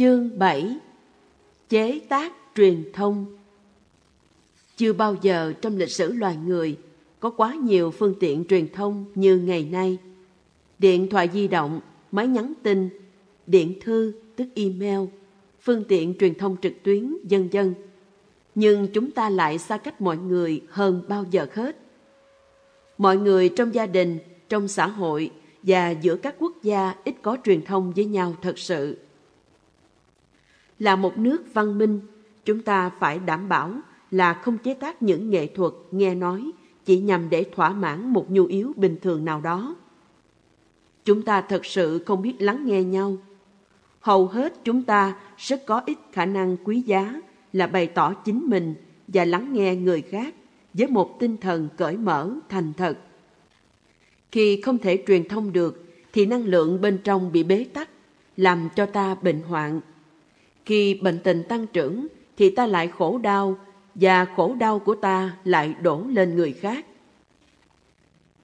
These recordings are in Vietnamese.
Chương 7 Chế tác truyền thông Chưa bao giờ trong lịch sử loài người có quá nhiều phương tiện truyền thông như ngày nay. Điện thoại di động, máy nhắn tin, điện thư tức email, phương tiện truyền thông trực tuyến, dân dân. Nhưng chúng ta lại xa cách mọi người hơn bao giờ hết. Mọi người trong gia đình, trong xã hội và giữa các quốc gia ít có truyền thông với nhau thật sự là một nước văn minh, chúng ta phải đảm bảo là không chế tác những nghệ thuật nghe nói chỉ nhằm để thỏa mãn một nhu yếu bình thường nào đó. Chúng ta thật sự không biết lắng nghe nhau. Hầu hết chúng ta rất có ít khả năng quý giá là bày tỏ chính mình và lắng nghe người khác với một tinh thần cởi mở, thành thật. Khi không thể truyền thông được thì năng lượng bên trong bị bế tắc, làm cho ta bệnh hoạn khi bệnh tình tăng trưởng thì ta lại khổ đau và khổ đau của ta lại đổ lên người khác.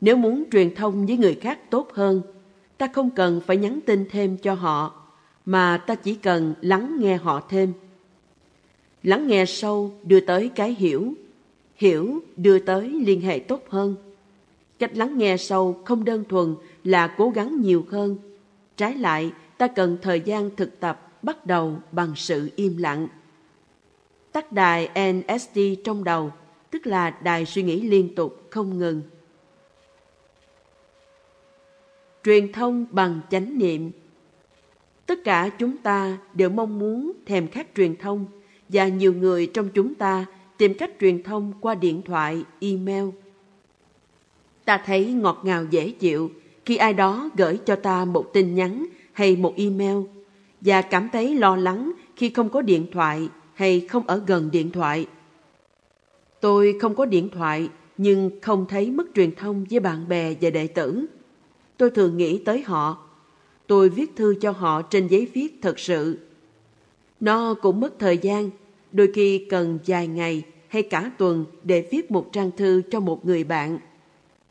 Nếu muốn truyền thông với người khác tốt hơn, ta không cần phải nhắn tin thêm cho họ, mà ta chỉ cần lắng nghe họ thêm. Lắng nghe sâu đưa tới cái hiểu, hiểu đưa tới liên hệ tốt hơn. Cách lắng nghe sâu không đơn thuần là cố gắng nhiều hơn. Trái lại, ta cần thời gian thực tập bắt đầu bằng sự im lặng. Tắt đài NSD trong đầu, tức là đài suy nghĩ liên tục không ngừng. Truyền thông bằng chánh niệm Tất cả chúng ta đều mong muốn thèm khát truyền thông và nhiều người trong chúng ta tìm cách truyền thông qua điện thoại, email. Ta thấy ngọt ngào dễ chịu khi ai đó gửi cho ta một tin nhắn hay một email và cảm thấy lo lắng khi không có điện thoại hay không ở gần điện thoại. Tôi không có điện thoại nhưng không thấy mất truyền thông với bạn bè và đệ tử. Tôi thường nghĩ tới họ. Tôi viết thư cho họ trên giấy viết thật sự. Nó cũng mất thời gian, đôi khi cần vài ngày hay cả tuần để viết một trang thư cho một người bạn.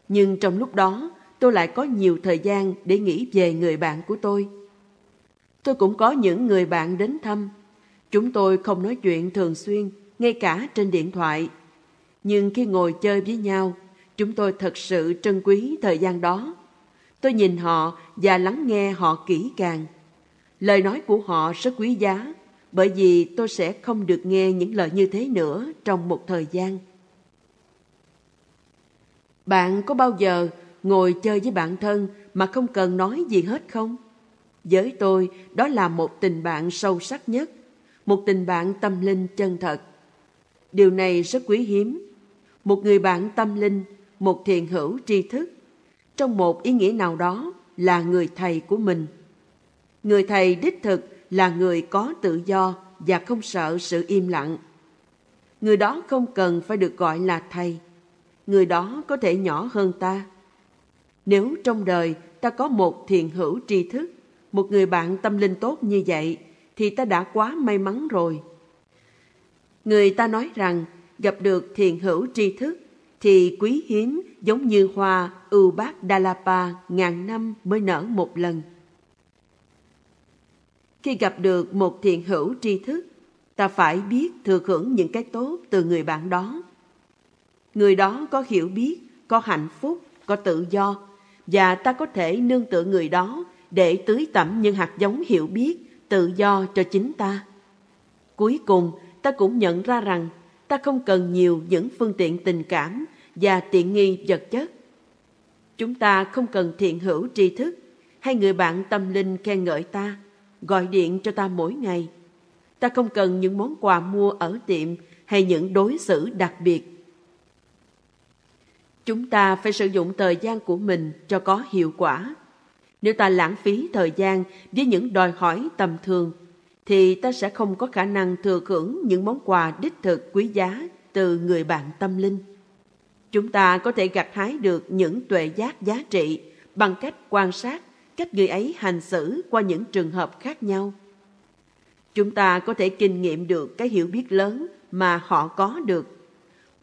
Nhưng trong lúc đó, tôi lại có nhiều thời gian để nghĩ về người bạn của tôi. Tôi cũng có những người bạn đến thăm. Chúng tôi không nói chuyện thường xuyên, ngay cả trên điện thoại. Nhưng khi ngồi chơi với nhau, chúng tôi thật sự trân quý thời gian đó. Tôi nhìn họ và lắng nghe họ kỹ càng. Lời nói của họ rất quý giá, bởi vì tôi sẽ không được nghe những lời như thế nữa trong một thời gian. Bạn có bao giờ ngồi chơi với bạn thân mà không cần nói gì hết không? Với tôi, đó là một tình bạn sâu sắc nhất, một tình bạn tâm linh chân thật. Điều này rất quý hiếm. Một người bạn tâm linh, một thiền hữu tri thức, trong một ý nghĩa nào đó là người thầy của mình. Người thầy đích thực là người có tự do và không sợ sự im lặng. Người đó không cần phải được gọi là thầy. Người đó có thể nhỏ hơn ta. Nếu trong đời ta có một thiền hữu tri thức một người bạn tâm linh tốt như vậy thì ta đã quá may mắn rồi. Người ta nói rằng gặp được thiền hữu tri thức thì quý hiếm giống như hoa ưu bát đà La Pa ngàn năm mới nở một lần. Khi gặp được một thiền hữu tri thức, ta phải biết thừa hưởng những cái tốt từ người bạn đó. Người đó có hiểu biết, có hạnh phúc, có tự do, và ta có thể nương tựa người đó để tưới tẩm những hạt giống hiểu biết, tự do cho chính ta. Cuối cùng, ta cũng nhận ra rằng ta không cần nhiều những phương tiện tình cảm và tiện nghi vật chất. Chúng ta không cần thiện hữu tri thức hay người bạn tâm linh khen ngợi ta, gọi điện cho ta mỗi ngày. Ta không cần những món quà mua ở tiệm hay những đối xử đặc biệt. Chúng ta phải sử dụng thời gian của mình cho có hiệu quả nếu ta lãng phí thời gian với những đòi hỏi tầm thường, thì ta sẽ không có khả năng thừa hưởng những món quà đích thực quý giá từ người bạn tâm linh. Chúng ta có thể gặt hái được những tuệ giác giá trị bằng cách quan sát cách người ấy hành xử qua những trường hợp khác nhau. Chúng ta có thể kinh nghiệm được cái hiểu biết lớn mà họ có được.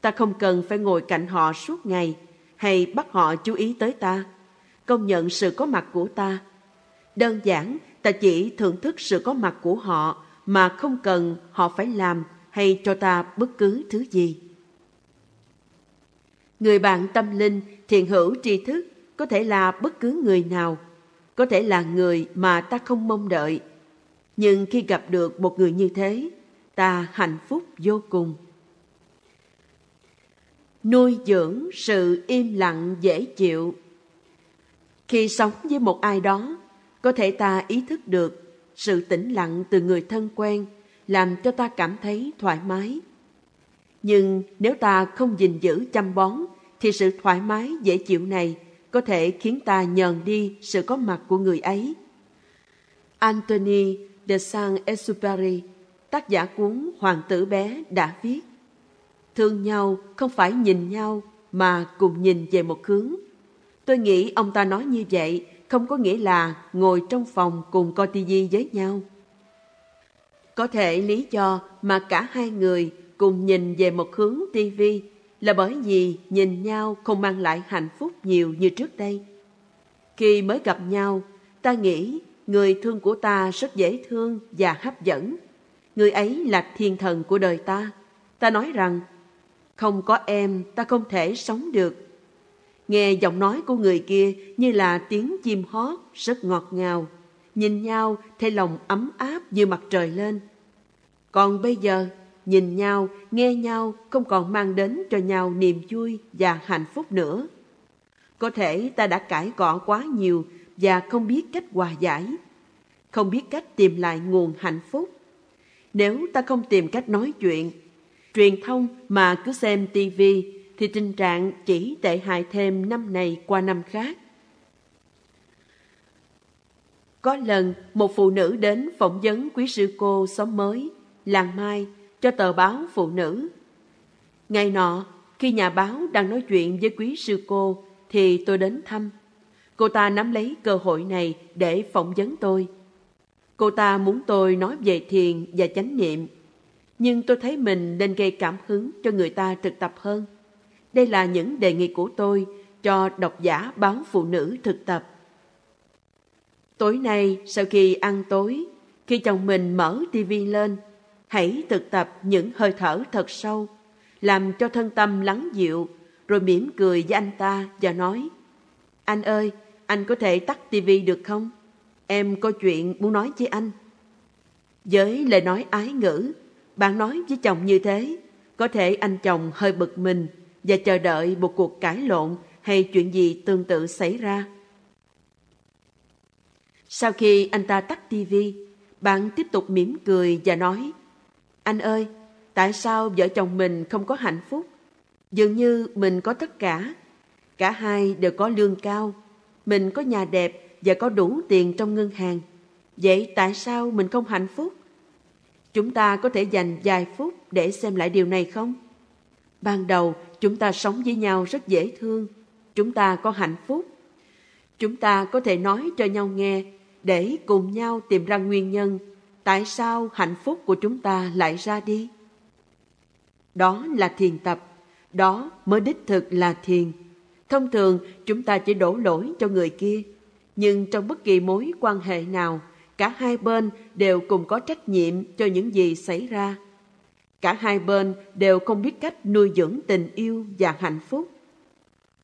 Ta không cần phải ngồi cạnh họ suốt ngày hay bắt họ chú ý tới ta công nhận sự có mặt của ta. Đơn giản, ta chỉ thưởng thức sự có mặt của họ mà không cần họ phải làm hay cho ta bất cứ thứ gì. Người bạn tâm linh, thiện hữu tri thức có thể là bất cứ người nào, có thể là người mà ta không mong đợi. Nhưng khi gặp được một người như thế, ta hạnh phúc vô cùng. Nuôi dưỡng sự im lặng dễ chịu khi sống với một ai đó, có thể ta ý thức được sự tĩnh lặng từ người thân quen làm cho ta cảm thấy thoải mái. Nhưng nếu ta không gìn giữ chăm bón thì sự thoải mái dễ chịu này có thể khiến ta nhờn đi sự có mặt của người ấy. Anthony de Saint-Exupéry, tác giả cuốn Hoàng tử bé đã viết Thương nhau không phải nhìn nhau mà cùng nhìn về một hướng. Tôi nghĩ ông ta nói như vậy không có nghĩa là ngồi trong phòng cùng coi tivi với nhau. Có thể lý do mà cả hai người cùng nhìn về một hướng tivi là bởi vì nhìn nhau không mang lại hạnh phúc nhiều như trước đây. Khi mới gặp nhau, ta nghĩ người thương của ta rất dễ thương và hấp dẫn. Người ấy là thiên thần của đời ta. Ta nói rằng, không có em ta không thể sống được. Nghe giọng nói của người kia như là tiếng chim hót rất ngọt ngào. Nhìn nhau thấy lòng ấm áp như mặt trời lên. Còn bây giờ, nhìn nhau, nghe nhau không còn mang đến cho nhau niềm vui và hạnh phúc nữa. Có thể ta đã cãi cọ quá nhiều và không biết cách hòa giải, không biết cách tìm lại nguồn hạnh phúc. Nếu ta không tìm cách nói chuyện, truyền thông mà cứ xem tivi thì tình trạng chỉ tệ hại thêm năm này qua năm khác. Có lần một phụ nữ đến phỏng vấn quý sư cô xóm mới, làng Mai, cho tờ báo phụ nữ. Ngày nọ, khi nhà báo đang nói chuyện với quý sư cô, thì tôi đến thăm. Cô ta nắm lấy cơ hội này để phỏng vấn tôi. Cô ta muốn tôi nói về thiền và chánh niệm, nhưng tôi thấy mình nên gây cảm hứng cho người ta thực tập hơn. Đây là những đề nghị của tôi cho độc giả báo phụ nữ thực tập. Tối nay, sau khi ăn tối, khi chồng mình mở tivi lên, hãy thực tập những hơi thở thật sâu, làm cho thân tâm lắng dịu, rồi mỉm cười với anh ta và nói, Anh ơi, anh có thể tắt tivi được không? Em có chuyện muốn nói với anh. Với lời nói ái ngữ, bạn nói với chồng như thế, có thể anh chồng hơi bực mình và chờ đợi một cuộc cãi lộn hay chuyện gì tương tự xảy ra. Sau khi anh ta tắt tivi, bạn tiếp tục mỉm cười và nói Anh ơi, tại sao vợ chồng mình không có hạnh phúc? Dường như mình có tất cả. Cả hai đều có lương cao. Mình có nhà đẹp và có đủ tiền trong ngân hàng. Vậy tại sao mình không hạnh phúc? Chúng ta có thể dành vài phút để xem lại điều này không? Ban đầu chúng ta sống với nhau rất dễ thương, chúng ta có hạnh phúc. Chúng ta có thể nói cho nhau nghe để cùng nhau tìm ra nguyên nhân tại sao hạnh phúc của chúng ta lại ra đi. Đó là thiền tập, đó mới đích thực là thiền. Thông thường chúng ta chỉ đổ lỗi cho người kia, nhưng trong bất kỳ mối quan hệ nào, cả hai bên đều cùng có trách nhiệm cho những gì xảy ra Cả hai bên đều không biết cách nuôi dưỡng tình yêu và hạnh phúc.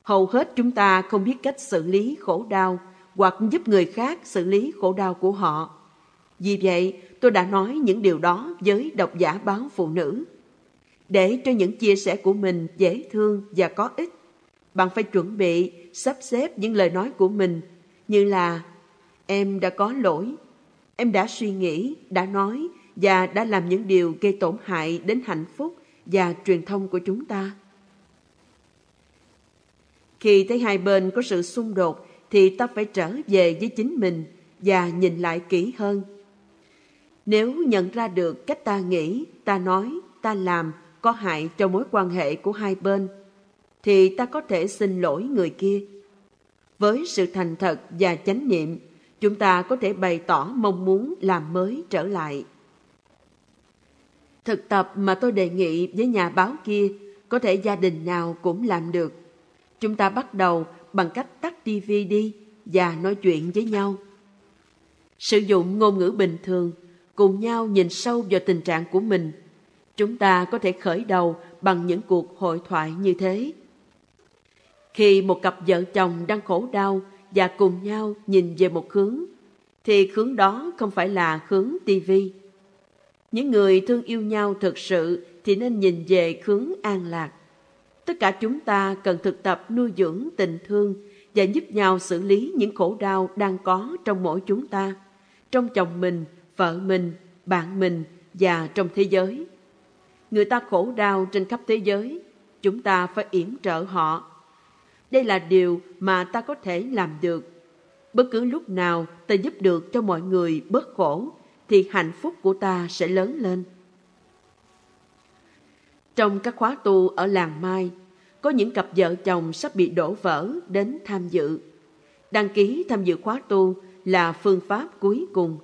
Hầu hết chúng ta không biết cách xử lý khổ đau hoặc giúp người khác xử lý khổ đau của họ. Vì vậy, tôi đã nói những điều đó với độc giả báo phụ nữ. Để cho những chia sẻ của mình dễ thương và có ích, bạn phải chuẩn bị sắp xếp những lời nói của mình như là Em đã có lỗi, em đã suy nghĩ, đã nói và đã làm những điều gây tổn hại đến hạnh phúc và truyền thông của chúng ta. Khi thấy hai bên có sự xung đột thì ta phải trở về với chính mình và nhìn lại kỹ hơn. Nếu nhận ra được cách ta nghĩ, ta nói, ta làm có hại cho mối quan hệ của hai bên, thì ta có thể xin lỗi người kia. Với sự thành thật và chánh niệm, chúng ta có thể bày tỏ mong muốn làm mới trở lại. Thực tập mà tôi đề nghị với nhà báo kia có thể gia đình nào cũng làm được. Chúng ta bắt đầu bằng cách tắt tivi đi và nói chuyện với nhau. Sử dụng ngôn ngữ bình thường, cùng nhau nhìn sâu vào tình trạng của mình. Chúng ta có thể khởi đầu bằng những cuộc hội thoại như thế. Khi một cặp vợ chồng đang khổ đau và cùng nhau nhìn về một hướng, thì hướng đó không phải là hướng tivi. Những người thương yêu nhau thực sự thì nên nhìn về hướng an lạc. Tất cả chúng ta cần thực tập nuôi dưỡng tình thương và giúp nhau xử lý những khổ đau đang có trong mỗi chúng ta, trong chồng mình, vợ mình, bạn mình và trong thế giới. Người ta khổ đau trên khắp thế giới, chúng ta phải yểm trợ họ. Đây là điều mà ta có thể làm được. Bất cứ lúc nào ta giúp được cho mọi người bớt khổ, thì hạnh phúc của ta sẽ lớn lên. Trong các khóa tu ở làng Mai, có những cặp vợ chồng sắp bị đổ vỡ đến tham dự. Đăng ký tham dự khóa tu là phương pháp cuối cùng.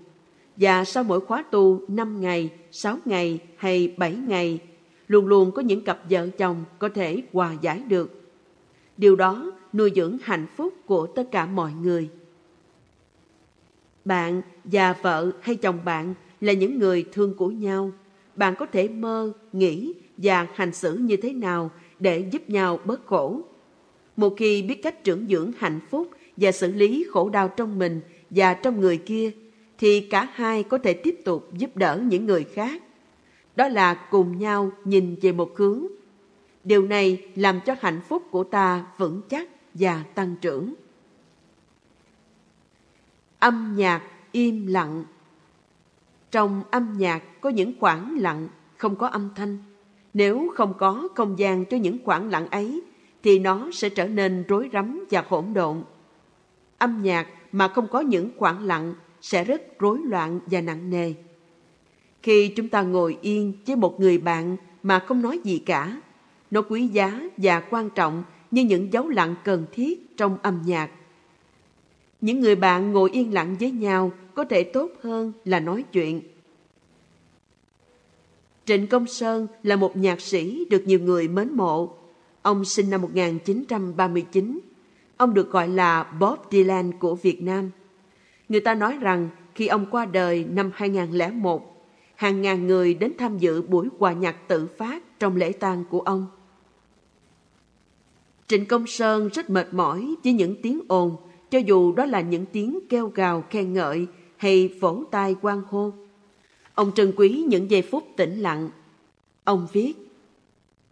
Và sau mỗi khóa tu 5 ngày, 6 ngày hay 7 ngày, luôn luôn có những cặp vợ chồng có thể hòa giải được. Điều đó nuôi dưỡng hạnh phúc của tất cả mọi người. Bạn và vợ hay chồng bạn là những người thương của nhau. Bạn có thể mơ, nghĩ và hành xử như thế nào để giúp nhau bớt khổ. Một khi biết cách trưởng dưỡng hạnh phúc và xử lý khổ đau trong mình và trong người kia, thì cả hai có thể tiếp tục giúp đỡ những người khác. Đó là cùng nhau nhìn về một hướng. Điều này làm cho hạnh phúc của ta vững chắc và tăng trưởng. Âm nhạc im lặng Trong âm nhạc có những khoảng lặng, không có âm thanh nếu không có không gian cho những khoảng lặng ấy, thì nó sẽ trở nên rối rắm và hỗn độn. Âm nhạc mà không có những khoảng lặng sẽ rất rối loạn và nặng nề. Khi chúng ta ngồi yên với một người bạn mà không nói gì cả, nó quý giá và quan trọng như những dấu lặng cần thiết trong âm nhạc. Những người bạn ngồi yên lặng với nhau có thể tốt hơn là nói chuyện Trịnh Công Sơn là một nhạc sĩ được nhiều người mến mộ. Ông sinh năm 1939. Ông được gọi là Bob Dylan của Việt Nam. Người ta nói rằng khi ông qua đời năm 2001, hàng ngàn người đến tham dự buổi hòa nhạc tự phát trong lễ tang của ông. Trịnh Công Sơn rất mệt mỏi với những tiếng ồn, cho dù đó là những tiếng kêu gào khen ngợi hay vỗ tay quan hô. Ông trân quý những giây phút tĩnh lặng. Ông viết,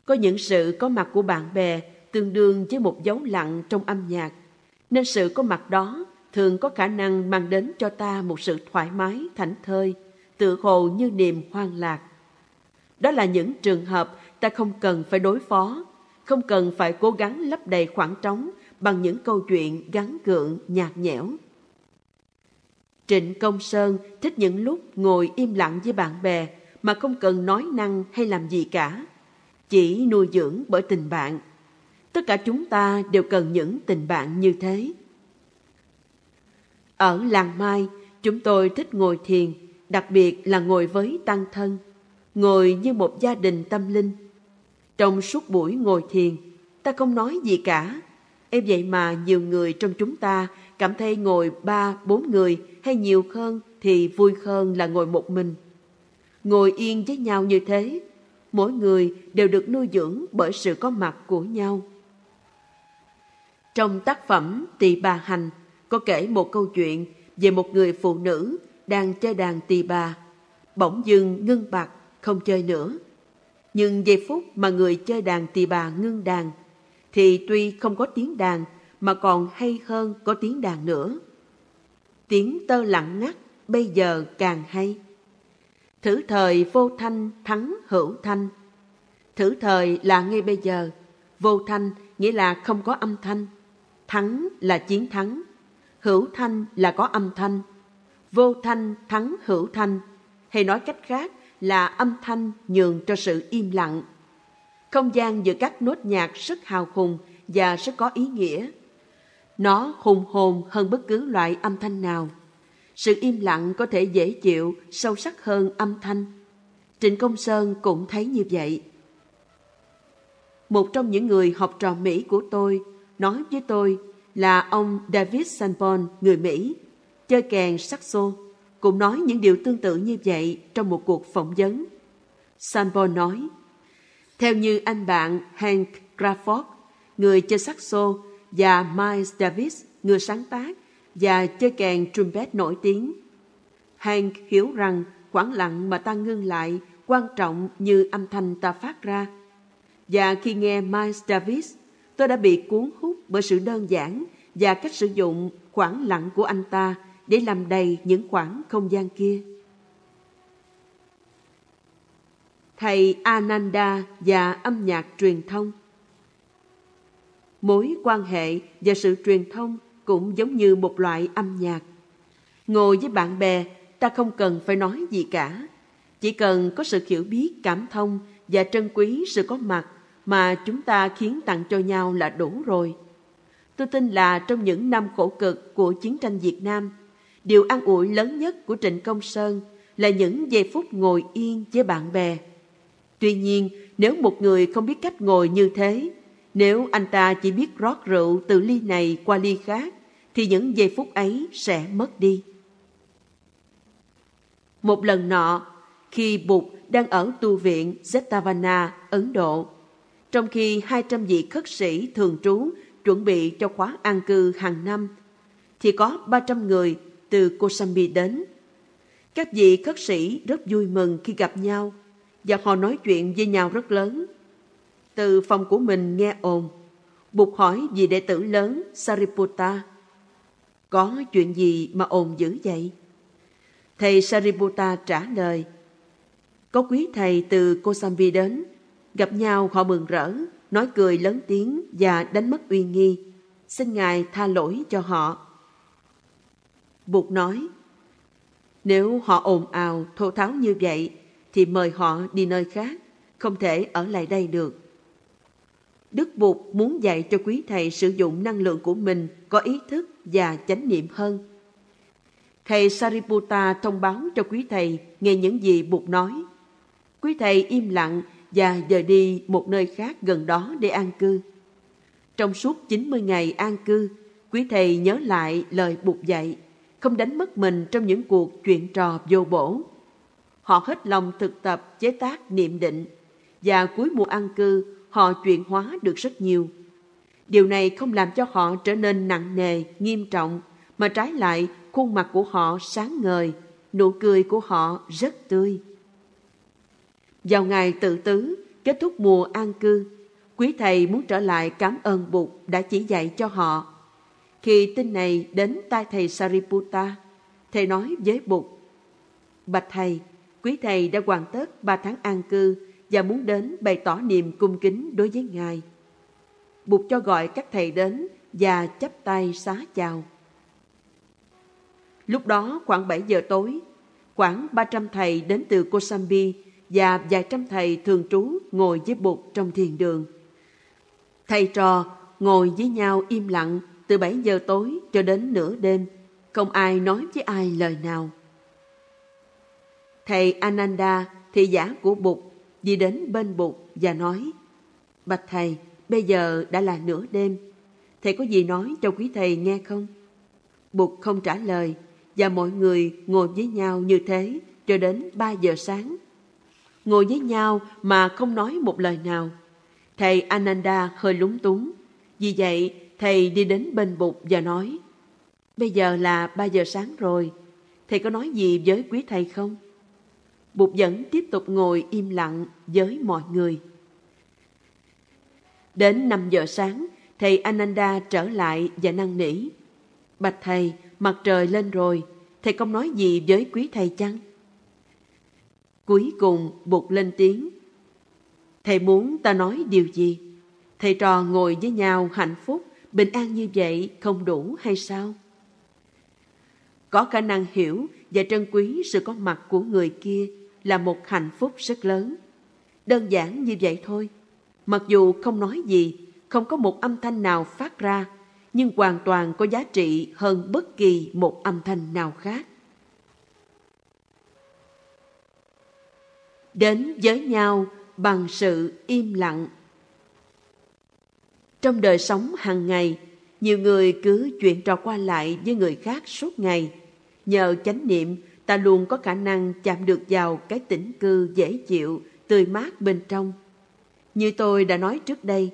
có những sự có mặt của bạn bè tương đương với một dấu lặng trong âm nhạc, nên sự có mặt đó thường có khả năng mang đến cho ta một sự thoải mái, thảnh thơi, tự hồ như niềm hoang lạc. Đó là những trường hợp ta không cần phải đối phó, không cần phải cố gắng lấp đầy khoảng trống bằng những câu chuyện gắn gượng, nhạt nhẽo. Trịnh Công Sơn thích những lúc ngồi im lặng với bạn bè mà không cần nói năng hay làm gì cả. Chỉ nuôi dưỡng bởi tình bạn. Tất cả chúng ta đều cần những tình bạn như thế. Ở làng Mai, chúng tôi thích ngồi thiền, đặc biệt là ngồi với tăng thân, ngồi như một gia đình tâm linh. Trong suốt buổi ngồi thiền, ta không nói gì cả. Em vậy mà nhiều người trong chúng ta cảm thấy ngồi ba, bốn người hay nhiều hơn thì vui hơn là ngồi một mình. Ngồi yên với nhau như thế, mỗi người đều được nuôi dưỡng bởi sự có mặt của nhau. Trong tác phẩm Tỳ bà hành có kể một câu chuyện về một người phụ nữ đang chơi đàn tỳ bà, bỗng dưng ngưng bạc không chơi nữa. Nhưng giây phút mà người chơi đàn tỳ bà ngưng đàn, thì tuy không có tiếng đàn mà còn hay hơn có tiếng đàn nữa tiếng tơ lặng ngắt bây giờ càng hay. Thử thời vô thanh thắng hữu thanh. Thử thời là ngay bây giờ, vô thanh nghĩa là không có âm thanh. Thắng là chiến thắng, hữu thanh là có âm thanh. Vô thanh thắng hữu thanh, hay nói cách khác là âm thanh nhường cho sự im lặng. Không gian giữa các nốt nhạc rất hào hùng và rất có ý nghĩa nó hùng hồn hơn bất cứ loại âm thanh nào. Sự im lặng có thể dễ chịu, sâu sắc hơn âm thanh. Trịnh Công Sơn cũng thấy như vậy. Một trong những người học trò Mỹ của tôi nói với tôi là ông David Sanborn, người Mỹ, chơi kèn saxo. cũng nói những điều tương tự như vậy trong một cuộc phỏng vấn. Sanborn nói, theo như anh bạn Hank Crawford, người chơi saxo, và Miles Davis, người sáng tác và chơi kèn trumpet nổi tiếng. Hank hiểu rằng khoảng lặng mà ta ngưng lại quan trọng như âm thanh ta phát ra. Và khi nghe Miles Davis, tôi đã bị cuốn hút bởi sự đơn giản và cách sử dụng khoảng lặng của anh ta để làm đầy những khoảng không gian kia. Thầy Ananda và âm nhạc truyền thông Mối quan hệ và sự truyền thông cũng giống như một loại âm nhạc. Ngồi với bạn bè, ta không cần phải nói gì cả. Chỉ cần có sự hiểu biết, cảm thông và trân quý sự có mặt mà chúng ta khiến tặng cho nhau là đủ rồi. Tôi tin là trong những năm khổ cực của chiến tranh Việt Nam, điều an ủi lớn nhất của Trịnh Công Sơn là những giây phút ngồi yên với bạn bè. Tuy nhiên, nếu một người không biết cách ngồi như thế, nếu anh ta chỉ biết rót rượu từ ly này qua ly khác, thì những giây phút ấy sẽ mất đi. Một lần nọ, khi Bụt đang ở tu viện Zetavana, Ấn Độ, trong khi 200 vị khất sĩ thường trú chuẩn bị cho khóa an cư hàng năm, thì có 300 người từ Kosambi đến. Các vị khất sĩ rất vui mừng khi gặp nhau và họ nói chuyện với nhau rất lớn. Từ phòng của mình nghe ồn, buộc hỏi vị đệ tử lớn Sariputta, có chuyện gì mà ồn dữ vậy? Thầy Sariputta trả lời, có quý thầy từ Kosambi đến, gặp nhau họ mừng rỡ, nói cười lớn tiếng và đánh mất uy nghi. Xin Ngài tha lỗi cho họ. Bụt nói, nếu họ ồn ào, thô tháo như vậy, thì mời họ đi nơi khác, không thể ở lại đây được. Đức Bụt muốn dạy cho quý thầy sử dụng năng lượng của mình có ý thức và chánh niệm hơn. Thầy Sariputta thông báo cho quý thầy nghe những gì Bụt nói. Quý thầy im lặng và dời đi một nơi khác gần đó để an cư. Trong suốt 90 ngày an cư, quý thầy nhớ lại lời Bụt dạy, không đánh mất mình trong những cuộc chuyện trò vô bổ. Họ hết lòng thực tập chế tác niệm định và cuối mùa an cư họ chuyển hóa được rất nhiều. Điều này không làm cho họ trở nên nặng nề, nghiêm trọng, mà trái lại khuôn mặt của họ sáng ngời, nụ cười của họ rất tươi. Vào ngày tự tứ, kết thúc mùa an cư, quý thầy muốn trở lại cảm ơn Bụt đã chỉ dạy cho họ. Khi tin này đến tai thầy Sariputta, thầy nói với Bụt, Bạch thầy, quý thầy đã hoàn tất ba tháng an cư và muốn đến bày tỏ niềm cung kính đối với Ngài. Bụt cho gọi các thầy đến và chắp tay xá chào. Lúc đó khoảng 7 giờ tối, khoảng 300 thầy đến từ Kosambi và vài trăm thầy thường trú ngồi với Bụt trong thiền đường. Thầy trò ngồi với nhau im lặng từ 7 giờ tối cho đến nửa đêm, không ai nói với ai lời nào. Thầy Ananda, thị giả của Bụt, đi đến bên Bụt và nói, Bạch Thầy, bây giờ đã là nửa đêm, Thầy có gì nói cho quý Thầy nghe không? Bụt không trả lời, và mọi người ngồi với nhau như thế cho đến 3 giờ sáng. Ngồi với nhau mà không nói một lời nào. Thầy Ananda hơi lúng túng. Vì vậy, thầy đi đến bên Bụt và nói, Bây giờ là 3 giờ sáng rồi, thầy có nói gì với quý thầy không? Bụt vẫn tiếp tục ngồi im lặng với mọi người. Đến 5 giờ sáng, thầy Ananda trở lại và năn nỉ. Bạch thầy, mặt trời lên rồi, thầy không nói gì với quý thầy chăng? Cuối cùng Bụt lên tiếng. Thầy muốn ta nói điều gì? Thầy trò ngồi với nhau hạnh phúc, bình an như vậy không đủ hay sao? Có khả năng hiểu và trân quý sự có mặt của người kia là một hạnh phúc rất lớn. Đơn giản như vậy thôi. Mặc dù không nói gì, không có một âm thanh nào phát ra, nhưng hoàn toàn có giá trị hơn bất kỳ một âm thanh nào khác. Đến với nhau bằng sự im lặng. Trong đời sống hàng ngày, nhiều người cứ chuyện trò qua lại với người khác suốt ngày. Nhờ chánh niệm ta luôn có khả năng chạm được vào cái tĩnh cư dễ chịu, tươi mát bên trong. Như tôi đã nói trước đây,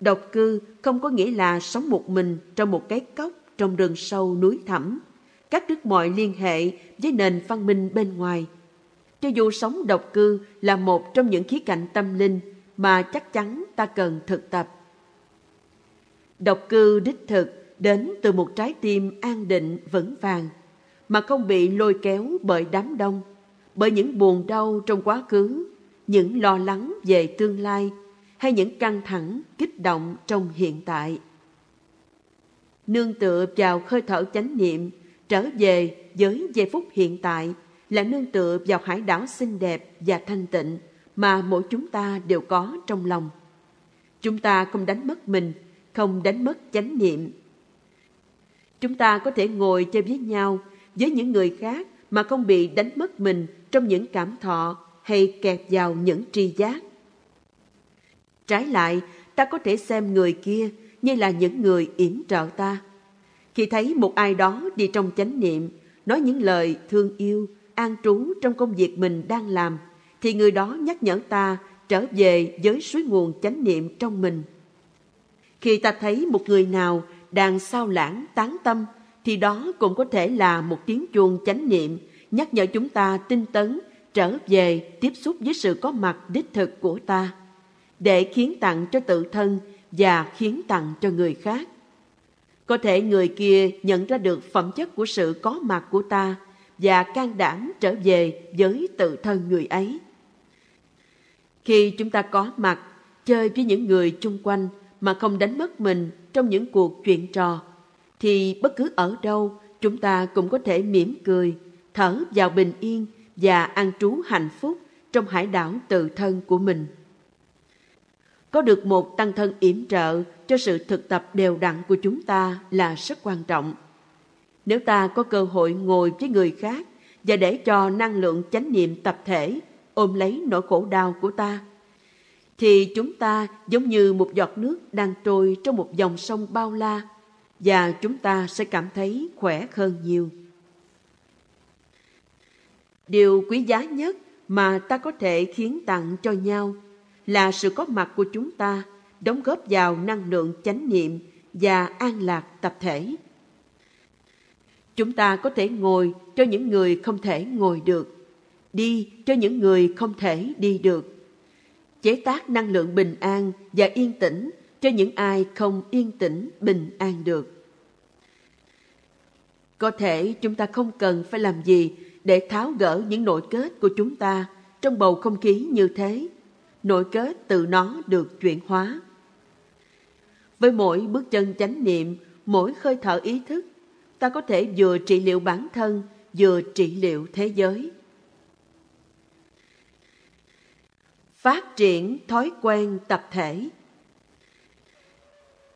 độc cư không có nghĩa là sống một mình trong một cái cốc trong rừng sâu núi thẳm, cắt đứt mọi liên hệ với nền văn minh bên ngoài. Cho dù sống độc cư là một trong những khía cạnh tâm linh mà chắc chắn ta cần thực tập. Độc cư đích thực đến từ một trái tim an định vững vàng mà không bị lôi kéo bởi đám đông, bởi những buồn đau trong quá khứ, những lo lắng về tương lai hay những căng thẳng, kích động trong hiện tại. Nương tựa vào khơi thở chánh niệm, trở về với giây phút hiện tại là nương tựa vào hải đảo xinh đẹp và thanh tịnh mà mỗi chúng ta đều có trong lòng. Chúng ta không đánh mất mình, không đánh mất chánh niệm. Chúng ta có thể ngồi chơi với nhau, với những người khác mà không bị đánh mất mình trong những cảm thọ hay kẹt vào những tri giác. Trái lại, ta có thể xem người kia như là những người yểm trợ ta. Khi thấy một ai đó đi trong chánh niệm, nói những lời thương yêu, an trú trong công việc mình đang làm, thì người đó nhắc nhở ta trở về với suối nguồn chánh niệm trong mình. Khi ta thấy một người nào đang sao lãng, tán tâm, thì đó cũng có thể là một tiếng chuông chánh niệm nhắc nhở chúng ta tinh tấn, trở về tiếp xúc với sự có mặt đích thực của ta, để khiến tặng cho tự thân và khiến tặng cho người khác. Có thể người kia nhận ra được phẩm chất của sự có mặt của ta và can đảm trở về với tự thân người ấy. Khi chúng ta có mặt, chơi với những người chung quanh mà không đánh mất mình trong những cuộc chuyện trò, thì bất cứ ở đâu chúng ta cũng có thể mỉm cười, thở vào bình yên và an trú hạnh phúc trong hải đảo tự thân của mình. Có được một tăng thân yểm trợ cho sự thực tập đều đặn của chúng ta là rất quan trọng. Nếu ta có cơ hội ngồi với người khác và để cho năng lượng chánh niệm tập thể ôm lấy nỗi khổ đau của ta, thì chúng ta giống như một giọt nước đang trôi trong một dòng sông bao la và chúng ta sẽ cảm thấy khỏe hơn nhiều. Điều quý giá nhất mà ta có thể khiến tặng cho nhau là sự có mặt của chúng ta đóng góp vào năng lượng chánh niệm và an lạc tập thể. Chúng ta có thể ngồi cho những người không thể ngồi được, đi cho những người không thể đi được, chế tác năng lượng bình an và yên tĩnh cho những ai không yên tĩnh bình an được. Có thể chúng ta không cần phải làm gì để tháo gỡ những nội kết của chúng ta trong bầu không khí như thế. Nội kết từ nó được chuyển hóa. Với mỗi bước chân chánh niệm, mỗi khơi thở ý thức, ta có thể vừa trị liệu bản thân, vừa trị liệu thế giới. Phát triển thói quen tập thể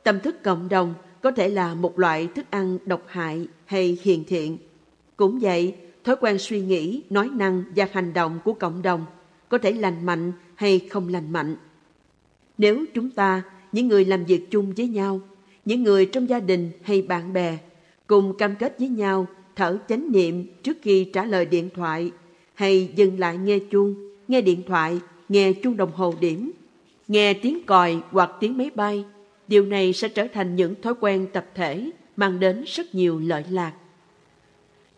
Tâm thức cộng đồng có thể là một loại thức ăn độc hại hay hiền thiện. Cũng vậy, thói quen suy nghĩ, nói năng và hành động của cộng đồng có thể lành mạnh hay không lành mạnh. Nếu chúng ta, những người làm việc chung với nhau, những người trong gia đình hay bạn bè, cùng cam kết với nhau thở chánh niệm trước khi trả lời điện thoại hay dừng lại nghe chuông, nghe điện thoại, nghe chuông đồng hồ điểm, nghe tiếng còi hoặc tiếng máy bay, điều này sẽ trở thành những thói quen tập thể mang đến rất nhiều lợi lạc.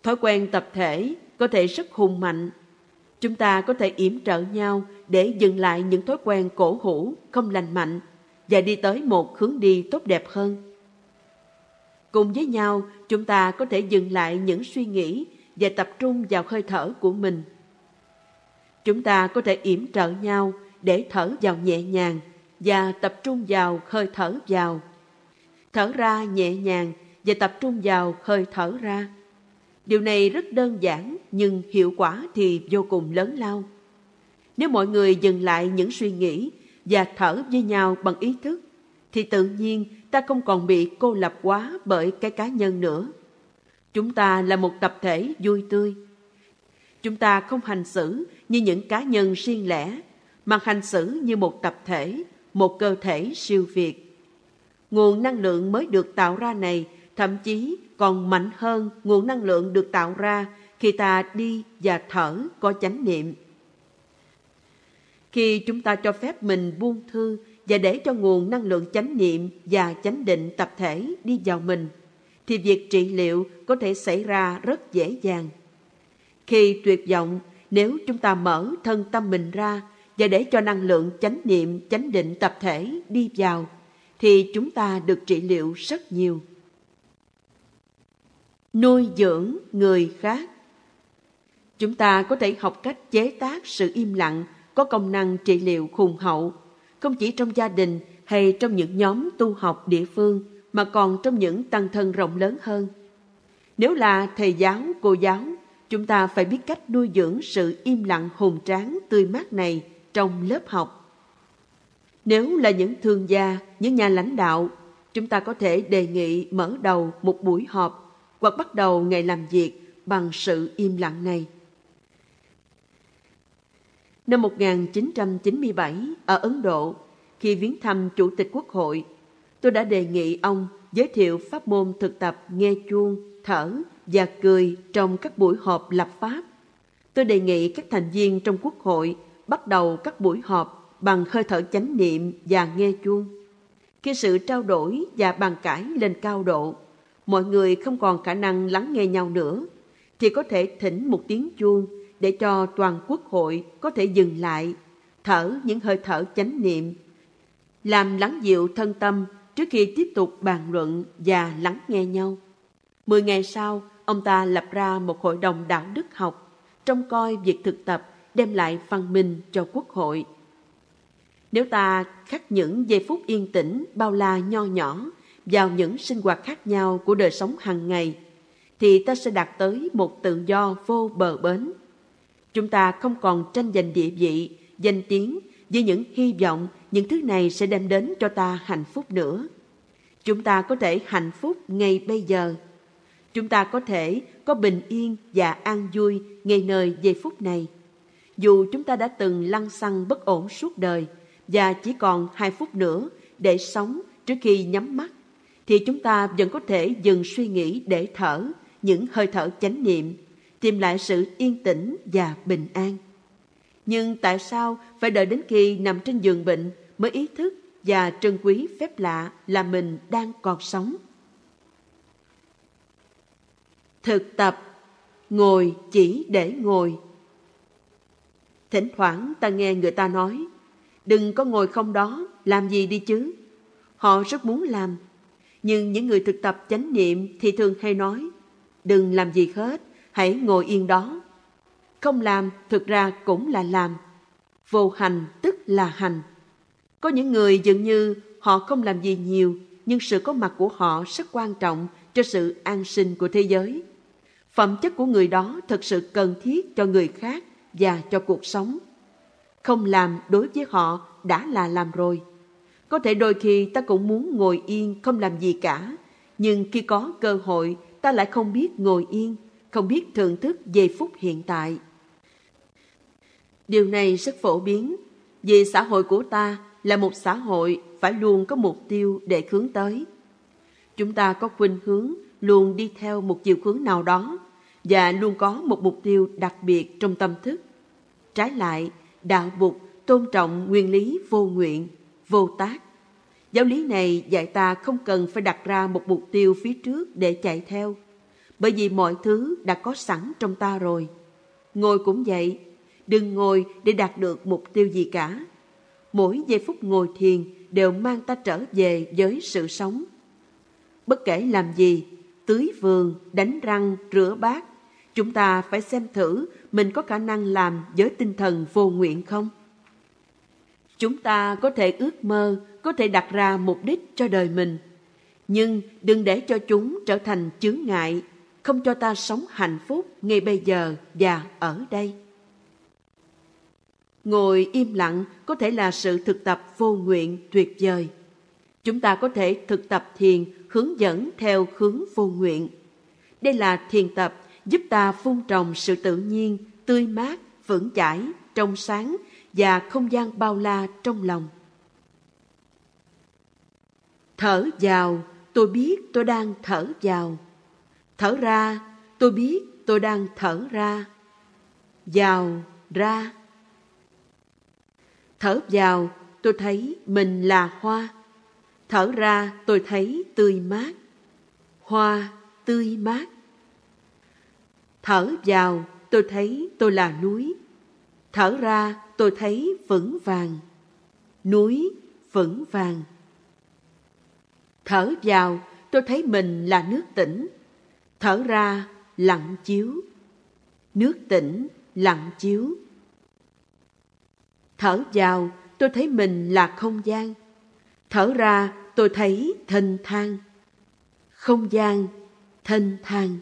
Thói quen tập thể có thể rất hùng mạnh. Chúng ta có thể yểm trợ nhau để dừng lại những thói quen cổ hủ, không lành mạnh và đi tới một hướng đi tốt đẹp hơn. Cùng với nhau, chúng ta có thể dừng lại những suy nghĩ và tập trung vào hơi thở của mình. Chúng ta có thể yểm trợ nhau để thở vào nhẹ nhàng và tập trung vào hơi thở vào. Thở ra nhẹ nhàng và tập trung vào hơi thở ra. Điều này rất đơn giản nhưng hiệu quả thì vô cùng lớn lao. Nếu mọi người dừng lại những suy nghĩ và thở với nhau bằng ý thức, thì tự nhiên ta không còn bị cô lập quá bởi cái cá nhân nữa. Chúng ta là một tập thể vui tươi. Chúng ta không hành xử như những cá nhân riêng lẻ, mà hành xử như một tập thể, một cơ thể siêu việt. Nguồn năng lượng mới được tạo ra này thậm chí còn mạnh hơn nguồn năng lượng được tạo ra khi ta đi và thở có chánh niệm. Khi chúng ta cho phép mình buông thư và để cho nguồn năng lượng chánh niệm và chánh định tập thể đi vào mình, thì việc trị liệu có thể xảy ra rất dễ dàng. Khi tuyệt vọng, nếu chúng ta mở thân tâm mình ra và để cho năng lượng chánh niệm, chánh định tập thể đi vào, thì chúng ta được trị liệu rất nhiều. Nuôi dưỡng người khác Chúng ta có thể học cách chế tác sự im lặng có công năng trị liệu khùng hậu, không chỉ trong gia đình hay trong những nhóm tu học địa phương, mà còn trong những tăng thân rộng lớn hơn. Nếu là thầy giáo, cô giáo, chúng ta phải biết cách nuôi dưỡng sự im lặng hùng tráng tươi mát này trong lớp học. Nếu là những thương gia, những nhà lãnh đạo, chúng ta có thể đề nghị mở đầu một buổi họp hoặc bắt đầu ngày làm việc bằng sự im lặng này. Năm 1997, ở Ấn Độ, khi viếng thăm Chủ tịch Quốc hội, tôi đã đề nghị ông giới thiệu pháp môn thực tập nghe chuông, thở và cười trong các buổi họp lập pháp. Tôi đề nghị các thành viên trong Quốc hội bắt đầu các buổi họp bằng hơi thở chánh niệm và nghe chuông. Khi sự trao đổi và bàn cãi lên cao độ, mọi người không còn khả năng lắng nghe nhau nữa, thì có thể thỉnh một tiếng chuông để cho toàn quốc hội có thể dừng lại, thở những hơi thở chánh niệm, làm lắng dịu thân tâm trước khi tiếp tục bàn luận và lắng nghe nhau. Mười ngày sau, ông ta lập ra một hội đồng đạo đức học, trông coi việc thực tập đem lại văn minh cho quốc hội. Nếu ta khắc những giây phút yên tĩnh bao la nho nhỏ vào những sinh hoạt khác nhau của đời sống hàng ngày, thì ta sẽ đạt tới một tự do vô bờ bến. Chúng ta không còn tranh giành địa vị, danh tiếng với những hy vọng những thứ này sẽ đem đến cho ta hạnh phúc nữa. Chúng ta có thể hạnh phúc ngay bây giờ. Chúng ta có thể có bình yên và an vui ngay nơi giây phút này. Dù chúng ta đã từng lăn xăng bất ổn suốt đời và chỉ còn hai phút nữa để sống trước khi nhắm mắt, thì chúng ta vẫn có thể dừng suy nghĩ để thở những hơi thở chánh niệm tìm lại sự yên tĩnh và bình an. Nhưng tại sao phải đợi đến khi nằm trên giường bệnh mới ý thức và trân quý phép lạ là mình đang còn sống? Thực tập, ngồi chỉ để ngồi. Thỉnh thoảng ta nghe người ta nói, đừng có ngồi không đó, làm gì đi chứ? Họ rất muốn làm, nhưng những người thực tập chánh niệm thì thường hay nói, đừng làm gì hết, hãy ngồi yên đó. Không làm thực ra cũng là làm. Vô hành tức là hành. Có những người dường như họ không làm gì nhiều, nhưng sự có mặt của họ rất quan trọng cho sự an sinh của thế giới. Phẩm chất của người đó thật sự cần thiết cho người khác và cho cuộc sống. Không làm đối với họ đã là làm rồi. Có thể đôi khi ta cũng muốn ngồi yên không làm gì cả, nhưng khi có cơ hội ta lại không biết ngồi yên không biết thưởng thức giây phút hiện tại. Điều này rất phổ biến vì xã hội của ta là một xã hội phải luôn có mục tiêu để hướng tới. Chúng ta có khuynh hướng luôn đi theo một chiều hướng nào đó và luôn có một mục tiêu đặc biệt trong tâm thức. Trái lại, đạo bục tôn trọng nguyên lý vô nguyện, vô tác. Giáo lý này dạy ta không cần phải đặt ra một mục tiêu phía trước để chạy theo – bởi vì mọi thứ đã có sẵn trong ta rồi. Ngồi cũng vậy, đừng ngồi để đạt được mục tiêu gì cả. Mỗi giây phút ngồi thiền đều mang ta trở về với sự sống. Bất kể làm gì, tưới vườn, đánh răng, rửa bát, chúng ta phải xem thử mình có khả năng làm với tinh thần vô nguyện không? Chúng ta có thể ước mơ, có thể đặt ra mục đích cho đời mình, nhưng đừng để cho chúng trở thành chướng ngại không cho ta sống hạnh phúc ngay bây giờ và ở đây. Ngồi im lặng có thể là sự thực tập vô nguyện tuyệt vời. Chúng ta có thể thực tập thiền hướng dẫn theo hướng vô nguyện. Đây là thiền tập giúp ta phun trồng sự tự nhiên, tươi mát, vững chãi, trong sáng và không gian bao la trong lòng. Thở vào, tôi biết tôi đang thở vào Thở ra, tôi biết tôi đang thở ra. Vào, ra. Thở vào, tôi thấy mình là hoa. Thở ra, tôi thấy tươi mát. Hoa tươi mát. Thở vào, tôi thấy tôi là núi. Thở ra, tôi thấy vững vàng. Núi vững vàng. Thở vào, tôi thấy mình là nước tỉnh. Thở ra, lặng chiếu. Nước tỉnh, lặng chiếu. Thở vào, tôi thấy mình là không gian. Thở ra, tôi thấy thanh thang. Không gian, thanh thang.